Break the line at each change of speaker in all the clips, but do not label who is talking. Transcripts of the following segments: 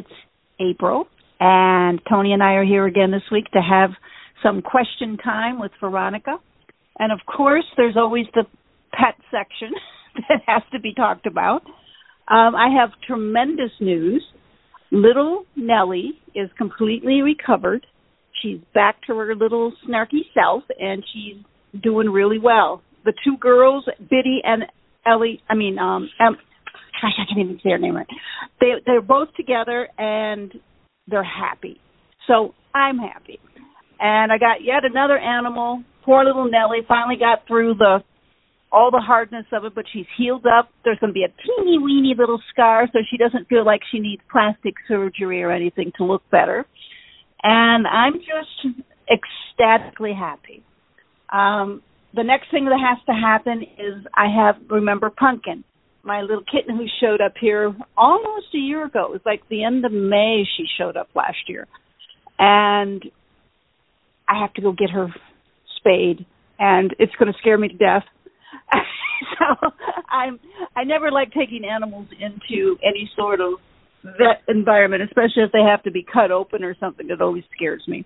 It's April, and Tony and I are here again this week to have some question time with Veronica. And of course, there's always the pet section that has to be talked about. Um, I have tremendous news. Little Nellie is completely recovered. She's back to her little snarky self, and she's doing really well. The two girls, Biddy and Ellie, I mean, um, gosh, I can't even say her name right. They they're both together and they're happy. So I'm happy. And I got yet another animal. Poor little Nellie finally got through the all the hardness of it, but she's healed up. There's going to be a teeny weeny little scar, so she doesn't feel like she needs plastic surgery or anything to look better. And I'm just ecstatically happy. Um, the next thing that has to happen is I have remember Pumpkin my little kitten who showed up here almost a year ago. It was like the end of May she showed up last year. And I have to go get her spayed and it's going to scare me to death. so I'm I never like taking animals into any sort of vet environment, especially if they have to be cut open or something. It always scares me.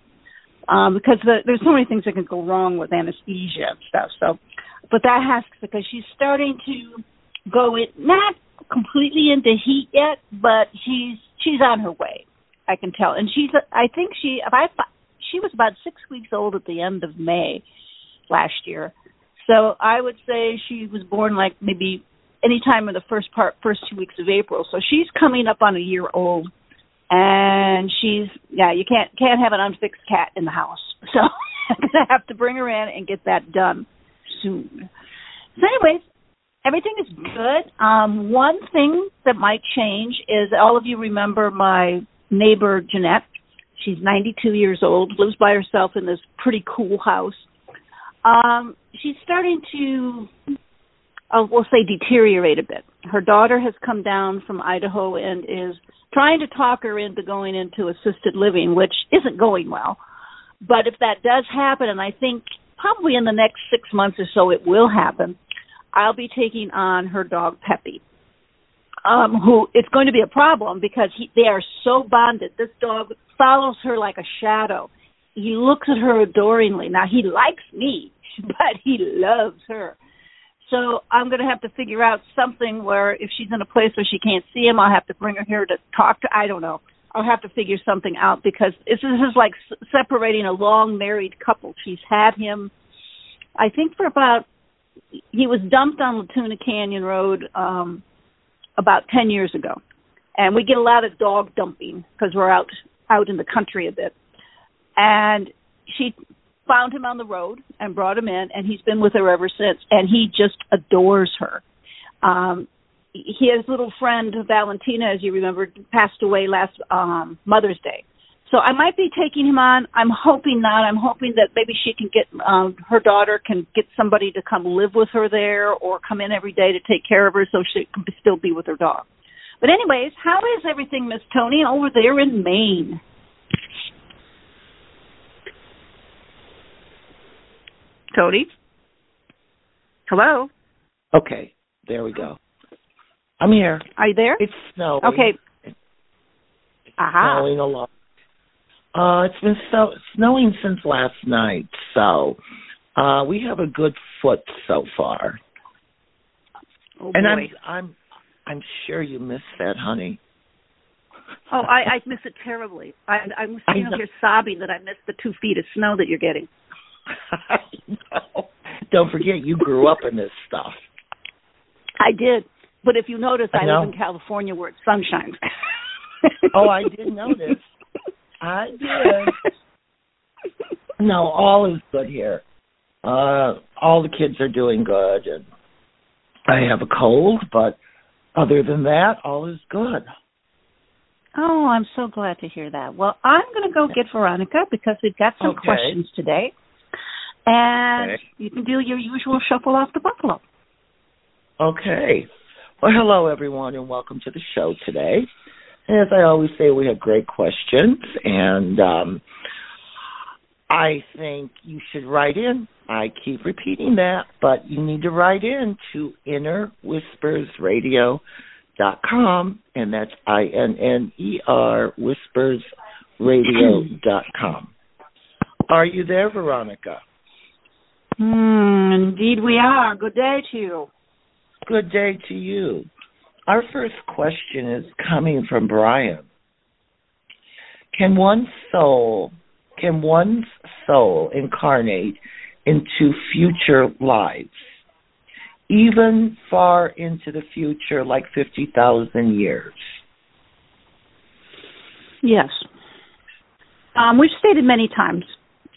Um, because the, there's so many things that can go wrong with anesthesia and stuff. So, but that has because she's starting to go in not completely into heat yet, but she's she's on her way. I can tell, and she's I think she if I she was about six weeks old at the end of May last year, so I would say she was born like maybe any time in the first part first two weeks of April. So she's coming up on a year old, and she's yeah you can't can't have an unfixed cat in the house, so I'm gonna have to bring her in and get that done soon. So, anyways, everything is good. Um, one thing that might change is all of you remember my neighbor Jeanette. She's 92 years old, lives by herself in this pretty cool house. Um, she's starting to, uh, we'll say, deteriorate a bit. Her daughter has come down from Idaho and is trying to talk her into going into assisted living, which isn't going well. But if that does happen, and I think probably in the next six months or so it will happen, I'll be taking on her dog Peppy. Um, who it's going to be a problem because he, they are so bonded. This dog follows her like a shadow. He looks at her adoringly. Now he likes me, but he loves her. So I'm going to have to figure out something where if she's in a place where she can't see him, I'll have to bring her here to talk to. I don't know. I'll have to figure something out because this is like separating a long married couple. She's had him, I think, for about he was dumped on La Tuna Canyon Road um about 10 years ago. And we get a lot of dog dumping because we're out out in the country a bit. And she found him on the road and brought him in and he's been with her ever since and he just adores her. Um his little friend Valentina as you remember passed away last um Mother's Day so I might be taking him on. I'm hoping not. I'm hoping that maybe she can get um her daughter can get somebody to come live with her there or come in every day to take care of her so she can still be with her dog. But anyways, how is everything, Miss Tony, over there in Maine? Tony? Hello?
Okay, there we go. I'm here.
Are you there?
It's snowing.
Okay.
It's
Aha.
snowing a lot. Uh, it's been so snowing since last night, so uh, we have a good foot so far.
Oh
and
boy.
I'm I'm I'm sure you miss that, honey.
Oh, I, I miss it terribly. I, I'm sitting here sobbing that I missed the two feet of snow that you're getting.
Don't forget, you grew up in this stuff.
I did, but if you notice,
I
I, live in California where it's sunshine.
Oh, I did notice. I did. No, all is good here. Uh, all the kids are doing good, and I have a cold, but other than that, all is good.
Oh, I'm so glad to hear that. Well, I'm going to go get Veronica because we've got some
Okay.
questions today. And
Okay.
you can do your usual shuffle off the buffalo.
Okay. Well, hello, everyone, and welcome to the show today. As I always say, we have great questions, and um, I think you should write in. I keep repeating that, but you need to write in to Inner Whispers Radio dot com, and that's I N N E R Whispers Radio dot com. Are you there, Veronica?
Mm, indeed, we are. Good day to you.
Good day to you. Our first question is coming from Brian. Can one soul, can one's soul incarnate into future lives, even far into the future, like 50,000 years?
Yes. Um, we've stated many times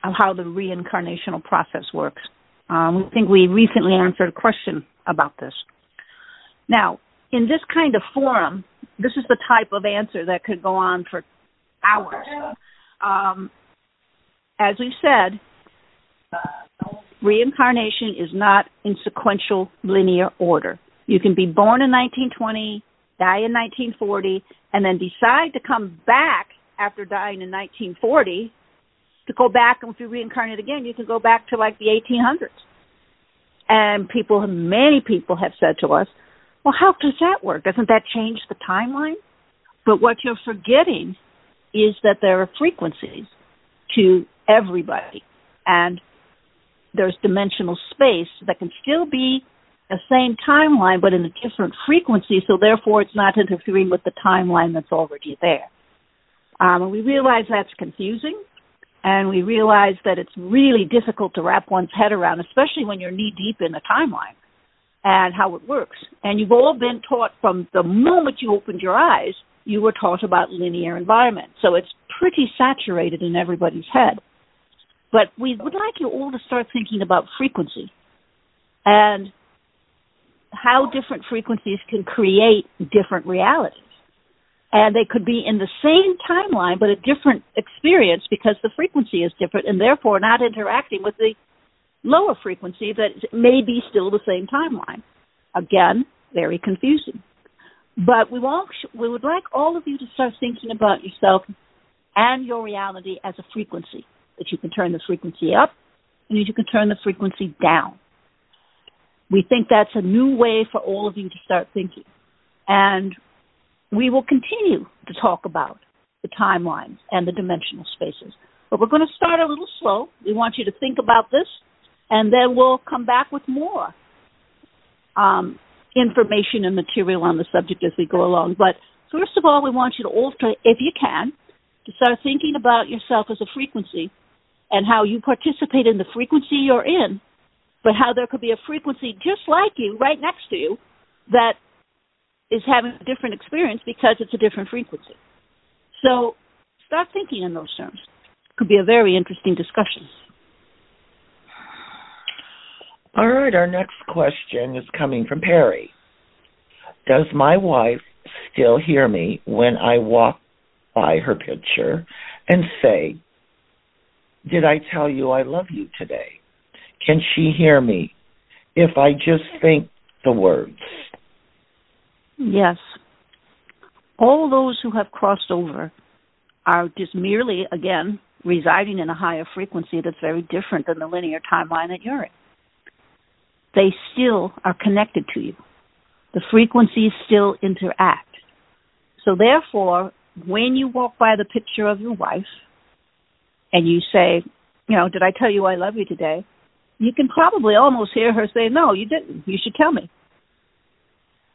how the reincarnational process works. Um, we think we recently answered a question about this. Now, in this kind of forum, this is the type of answer that could go on for hours. Um, as we've said, reincarnation is not in sequential linear order. You can be born in 1920, die in 1940, and then decide to come back after dying in 1940 to go back and if you reincarnate again, you can go back to like the 1800s. And people, many people have said to us, well, how does that work? Doesn't that change the timeline? But what you're forgetting is that there are frequencies to everybody. And there's dimensional space that can still be the same timeline, but in a different frequency. So therefore, it's not interfering with the timeline that's already there. Um, and we realize that's confusing, and we realize that it's really difficult to wrap one's head around, especially when you're knee deep in the timeline and how it works. And you've all been taught from the moment you opened your eyes, you were taught about linear environment. So it's pretty saturated in everybody's head. But we would like you all to start thinking about frequency and how different frequencies can create different realities. And they could be in the same timeline, but a different experience because the frequency is different and therefore not interacting with the lower frequency that may be still the same timeline. Again, very confusing. But we, want, we would like all of you to start thinking about yourself and your reality as a frequency, that you can turn the frequency up and you can turn the frequency down. We think that's a new way for all of you to start thinking. And we will continue to talk about the timelines and the dimensional spaces. But we're going to start a little slow. We want you to think about this, and then we'll come back with more um, information and material on the subject as we go along. But first of all, we want you to also, if you can, to start thinking about yourself as a frequency and how you participate in the frequency you're in, but how there could be a frequency just like you right next to you that is having a different experience because it's a different frequency. So start thinking in those terms. Could be a very interesting discussion.
All right, our next question is coming from Perry. Does my wife still hear me when I walk by her picture and say, Did I tell you I love you today? Can she hear me if I just think the words?
Yes. All those who have crossed over are just merely, again, residing in a higher frequency that's very different than the linear timeline that you're in they still are connected to you. The frequencies still interact. So therefore, when you walk by the picture of your wife and you say, you know, did I tell you I love you today? You can probably almost hear her say, no, you didn't. You should tell me.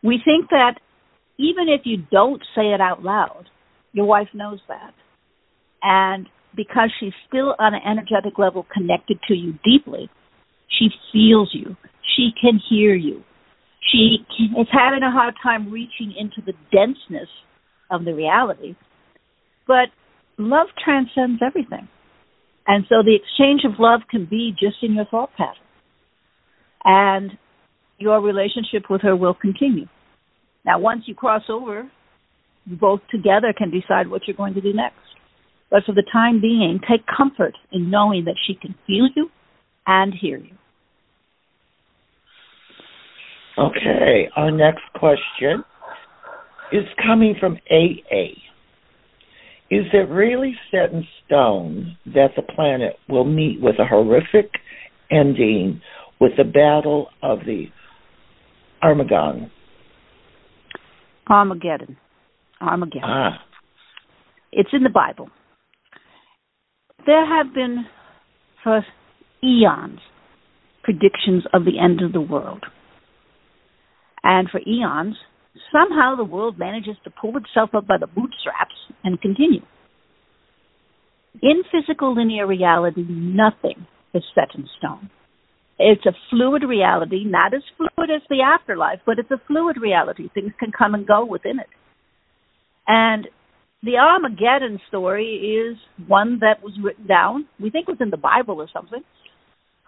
We think that even if you don't say it out loud, your wife knows that. And because she's still on an energetic level connected to you deeply, she feels you. She can hear you. She is having a hard time reaching into the denseness of the reality. But love transcends everything. And so the exchange of love can be just in your thought pattern. And your relationship with her will continue. Now, once you cross over, you both together can decide what you're going to do next. But for the time being, take comfort in knowing that she can feel you and hear you.
Okay, our next question is coming from AA. Is it really set in stone that the planet will meet with a horrific ending with the Battle of the Armageddon?
Armageddon. Armageddon.
Ah.
It's in the Bible. There have been for eons predictions of the end of the world. And for eons, somehow the world manages to pull itself up by the bootstraps and continue. In physical linear reality, nothing is set in stone. It's a fluid reality, not as fluid as the afterlife, but it's a fluid reality. Things can come and go within it. And the Armageddon story is one that was written down, we think was in the Bible or something,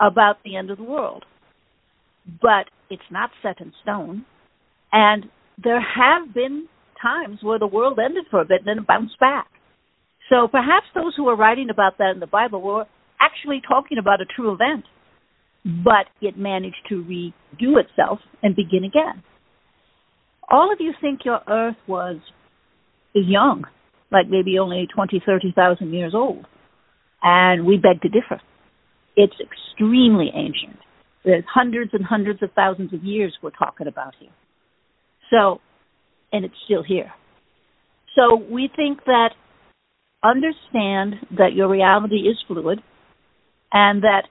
about the end of the world. But it's not set in stone. And there have been times where the world ended for a bit and then it bounced back. So perhaps those who are writing about that in the Bible were actually talking about a true event, but it managed to redo itself and begin again. All of you think your Earth was is young, like maybe only 20, 30,000 years old. And we beg to differ. It's extremely ancient. There's hundreds and hundreds of thousands of years we're talking about here. So, and it's still here. So we think that understand that your reality is fluid and that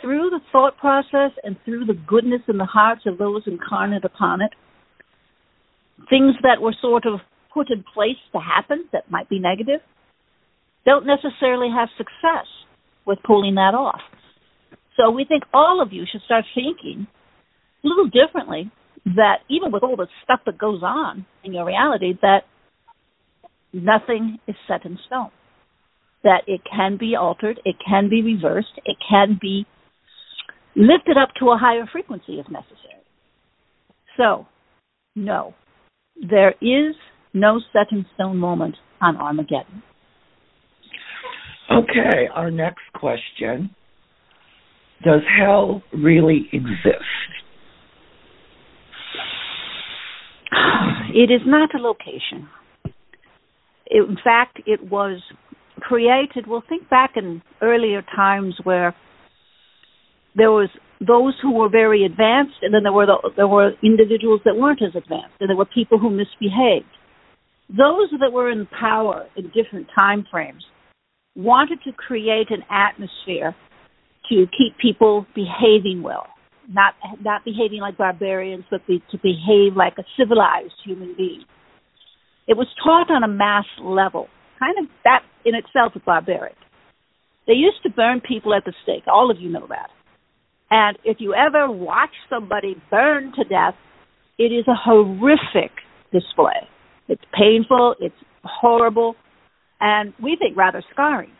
through the thought process and through the goodness in the hearts of those incarnate upon it, things that were sort of put in place to happen that might be negative don't necessarily have success with pulling that off. So we think all of you should start thinking a little differently that even with all the stuff that goes on in your reality, that nothing is set in stone. That it can be altered, it can be reversed, it can be lifted up to a higher frequency if necessary. So, no, there is no set in stone moment on Armageddon.
Okay, our next question Does hell really exist?
It is not a location. In fact, it was created. Well, think back in earlier times where there was those who were very advanced, and then there were the, there were individuals that weren't as advanced, and there were people who misbehaved. Those that were in power in different time frames wanted to create an atmosphere to keep people behaving well, not not behaving like barbarians, but be, to behave like a civilized human being. It was taught on a mass level. Kind of that in itself is barbaric. They used to burn people at the stake. All of you know that. And if you ever watch somebody burn to death, it is a horrific display. It's painful, it's horrible, and we think rather scarring.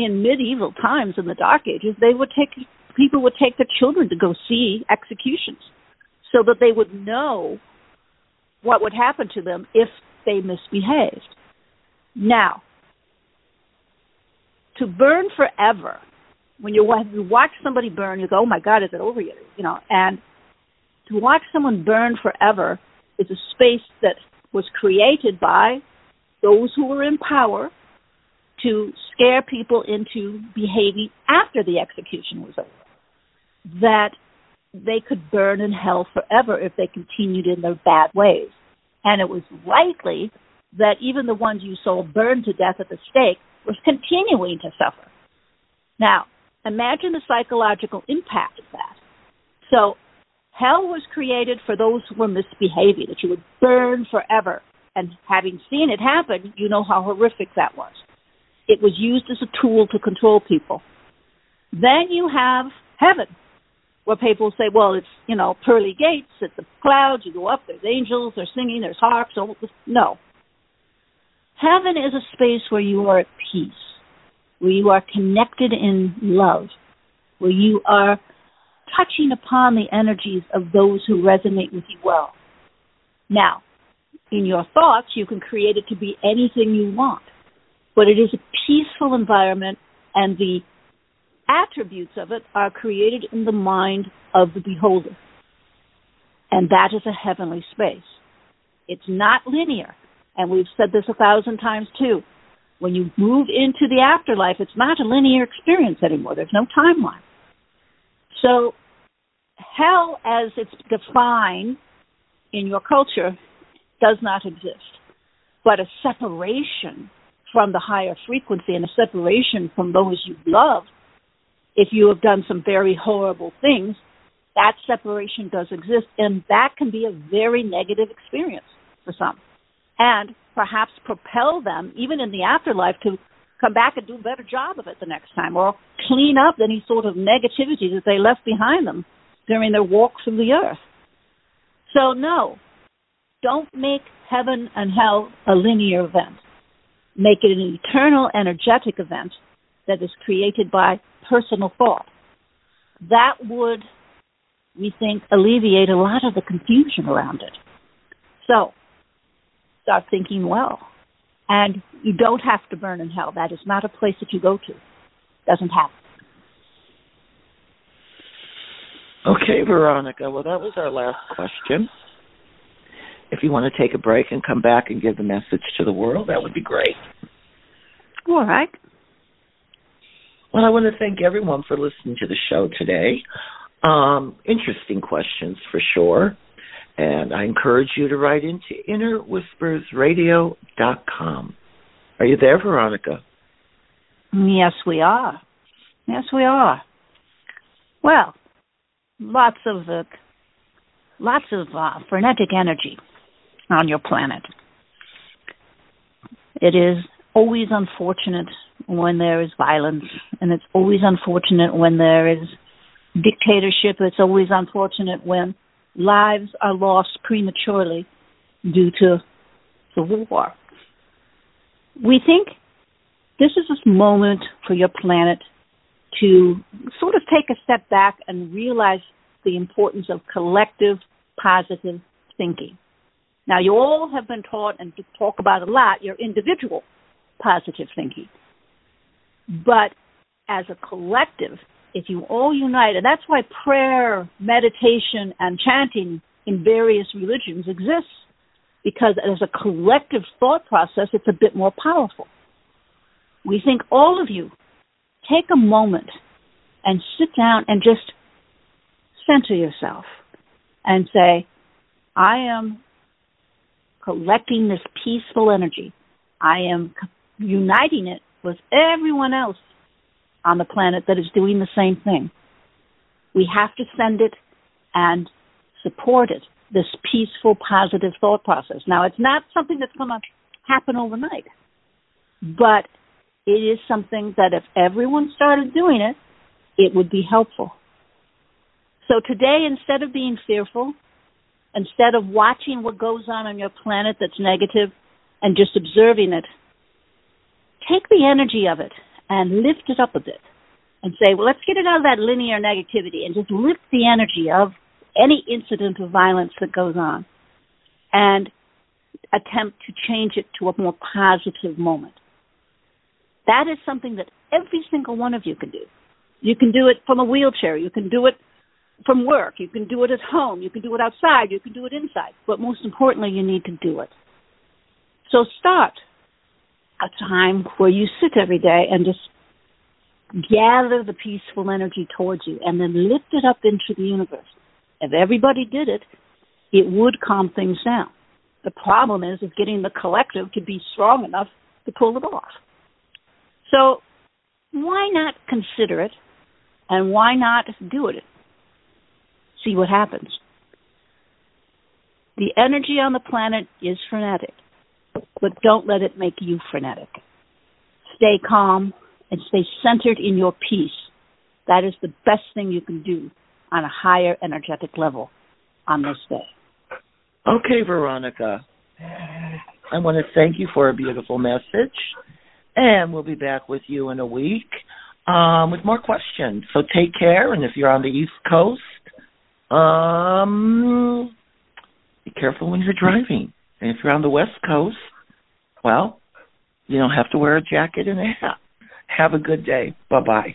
In medieval times, in the Dark Ages, they would take people would take their children to go see executions, so that they would know what would happen to them if they misbehaved. Now, to burn forever, when you watch somebody burn, you go, "Oh my God, is it over yet?" You know, and to watch someone burn forever is a space that was created by those who were in power to scare people into behaving after the execution was over. That they could burn in hell forever if they continued in their bad ways. And it was likely that even the ones you saw burned to death at the stake was continuing to suffer. Now, imagine the psychological impact of that. So Hell was created for those who were misbehaving, that you would burn forever. And having seen it happen, you know how horrific that was. It was used as a tool to control people. Then you have heaven, where people say, well, it's, you know, pearly gates, it's the clouds, you go up, there's angels, they're singing, there's harps. No. Heaven is a space where you are at peace, where you are connected in love, where you are touching upon the energies of those who resonate with you well. Now, in your thoughts, you can create it to be anything you want, but it is a peaceful environment, and the attributes of it are created in the mind of the beholder. And that is a heavenly space. It's not linear, and we've said this a thousand times too. When you move into the afterlife, it's not a linear experience anymore. There's no timeline. So, hell, as it's defined in your culture, does not exist. But a separation from the higher frequency and a separation from those you love, if you have done some very horrible things, that separation does exist. And that can be a very negative experience for some. And perhaps propel them, even in the afterlife, to come back and do a better job of it the next time or clean up any sort of negativity that they left behind them during their walk through the earth. So, no, don't make heaven and hell a linear event. Make it an eternal, energetic event that is created by personal thought. That would, we think, alleviate a lot of the confusion around it. So, start thinking well. And you don't have to burn in hell. That is not a place that you go to. Doesn't happen.
Okay, Veronica. Well, that was our last question. If you want to take a break and come back and give the message to the world, that would be great.
All right.
Well, I want to thank everyone for listening to the show today. Um, interesting questions for sure. And I encourage you to write into innerwhispersradio.com. Are you there, Veronica?
Yes, we are. Yes, we are. Well, lots of uh, lots of uh, frenetic energy on your planet. It is always unfortunate when there is violence, and it's always unfortunate when there is dictatorship. It's always unfortunate when lives are lost prematurely due to the war. We think this is a moment for your planet to sort of take a step back and realize the importance of collective positive thinking. Now, you all have been taught and talk about a lot your individual positive thinking. But as a collective, if you all unite, and that's why prayer, meditation, and chanting in various religions exists, because as a collective thought process, it's a bit more powerful. We think all of you take a moment and sit down and just center yourself and say, I am collecting this peaceful energy. I am uniting it with everyone else on the planet that is doing the same thing. We have to send it and support it, this peaceful, positive thought process. Now, it's not something that's going to happen overnight, but it is something that if everyone started doing it, it would be helpful. So today, instead of being fearful, instead of watching what goes on on your planet that's negative and just observing it, take the energy of it and lift it up a bit and say, well, let's get it out of that linear negativity and just lift the energy of any incident of violence that goes on and attempt to change it to a more positive moment. That is something that every single one of you can do. You can do it from a wheelchair. You can do it from work. You can do it at home. You can do it outside. You can do it inside. But most importantly, you need to do it. So start a time where you sit every day and just gather the peaceful energy towards you and then lift it up into the universe. If everybody did it, it would calm things down. The problem is is getting the collective to be strong enough to pull it off. So why not consider it and why not do it? See what happens. The energy on the planet is frenetic but don't let it make you frenetic. Stay calm and stay centered in your peace. That is the best thing you can do on a higher energetic level on this day.
Okay, Veronica. I want to thank you for a beautiful message. And we'll be back with you in a week um, with more questions. So take care. And if you're on the East Coast, um, be careful when you're driving. And if you're on the West Coast, well, you don't have to wear a jacket and a hat. Have a good day. Bye bye.